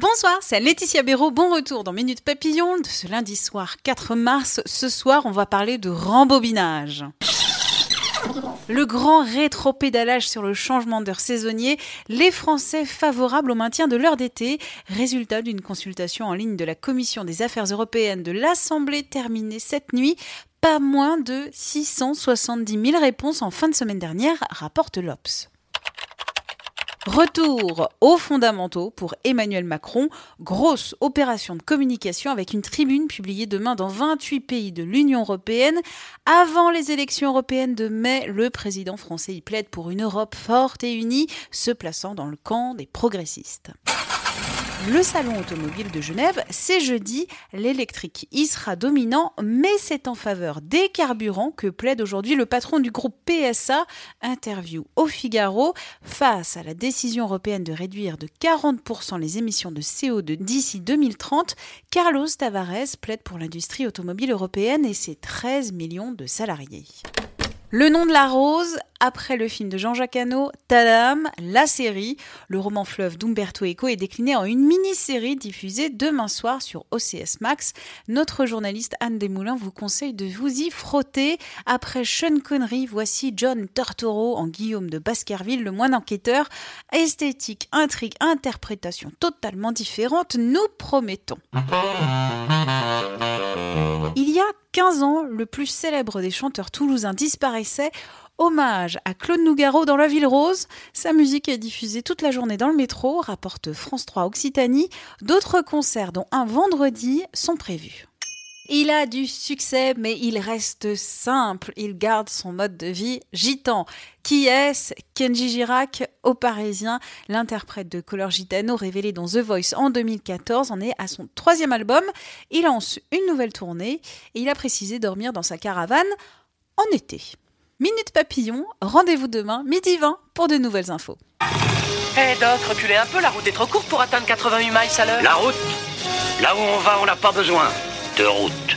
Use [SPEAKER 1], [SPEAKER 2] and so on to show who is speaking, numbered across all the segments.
[SPEAKER 1] Bonsoir, c'est Laetitia Béraud. Bon retour dans Minute Papillon de ce lundi soir 4 mars. Ce soir, on va parler de rembobinage. Le grand rétro-pédalage sur le changement d'heure saisonnier, les Français favorables au maintien de l'heure d'été, résultat d'une consultation en ligne de la Commission des affaires européennes de l'Assemblée terminée cette nuit. Pas moins de 670 000 réponses en fin de semaine dernière, rapporte l'OPS. Retour aux fondamentaux pour Emmanuel Macron. Grosse opération de communication avec une tribune publiée demain dans 28 pays de l'Union européenne. Avant les élections européennes de mai, le président français y plaide pour une Europe forte et unie, se plaçant dans le camp des progressistes. Le salon automobile de Genève, c'est jeudi. L'électrique y sera dominant, mais c'est en faveur des carburants que plaide aujourd'hui le patron du groupe PSA. Interview au Figaro. Face à la décision européenne de réduire de 40% les émissions de CO2 d'ici 2030, Carlos Tavares plaide pour l'industrie automobile européenne et ses 13 millions de salariés. Le nom de la rose, après le film de Jean-Jacques Hano, Tadam, la série, le roman fleuve d'Umberto Eco est décliné en une mini-série diffusée demain soir sur OCS Max. Notre journaliste Anne Desmoulins vous conseille de vous y frotter. Après Sean Connery, voici John Turturro en Guillaume de Baskerville, le moine enquêteur. Esthétique, intrigue, interprétation totalement différente, nous promettons. Il y a 15 ans, le plus célèbre des chanteurs toulousains disparaissait. Hommage à Claude Nougaro dans La Ville Rose. Sa musique est diffusée toute la journée dans le métro, rapporte France 3 Occitanie. D'autres concerts, dont un vendredi, sont prévus. Il a du succès, mais il reste simple. Il garde son mode de vie gitan. Qui est-ce? Kenji Girac, au Parisien, l'interprète de Color Gitano révélé dans The Voice en 2014, en est à son troisième album. Il lance une nouvelle tournée et il a précisé dormir dans sa caravane en été. Minute Papillon, rendez-vous demain, midi 20, pour de nouvelles infos.
[SPEAKER 2] Hé Doc, reculez un peu, la route est trop courte pour atteindre 88 miles à l'heure.
[SPEAKER 3] La route Là où on va, on n'a pas besoin de route.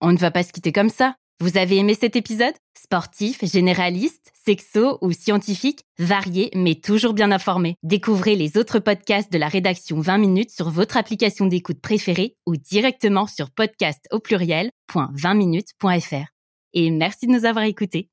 [SPEAKER 4] On ne va pas se quitter comme ça. Vous avez aimé cet épisode? Sportif, généraliste, sexo ou scientifique, varié mais toujours bien informé. Découvrez les autres podcasts de la rédaction 20 minutes sur votre application d'écoute préférée ou directement sur podcast au pluriel.20minutes.fr. Et merci de nous avoir écoutés.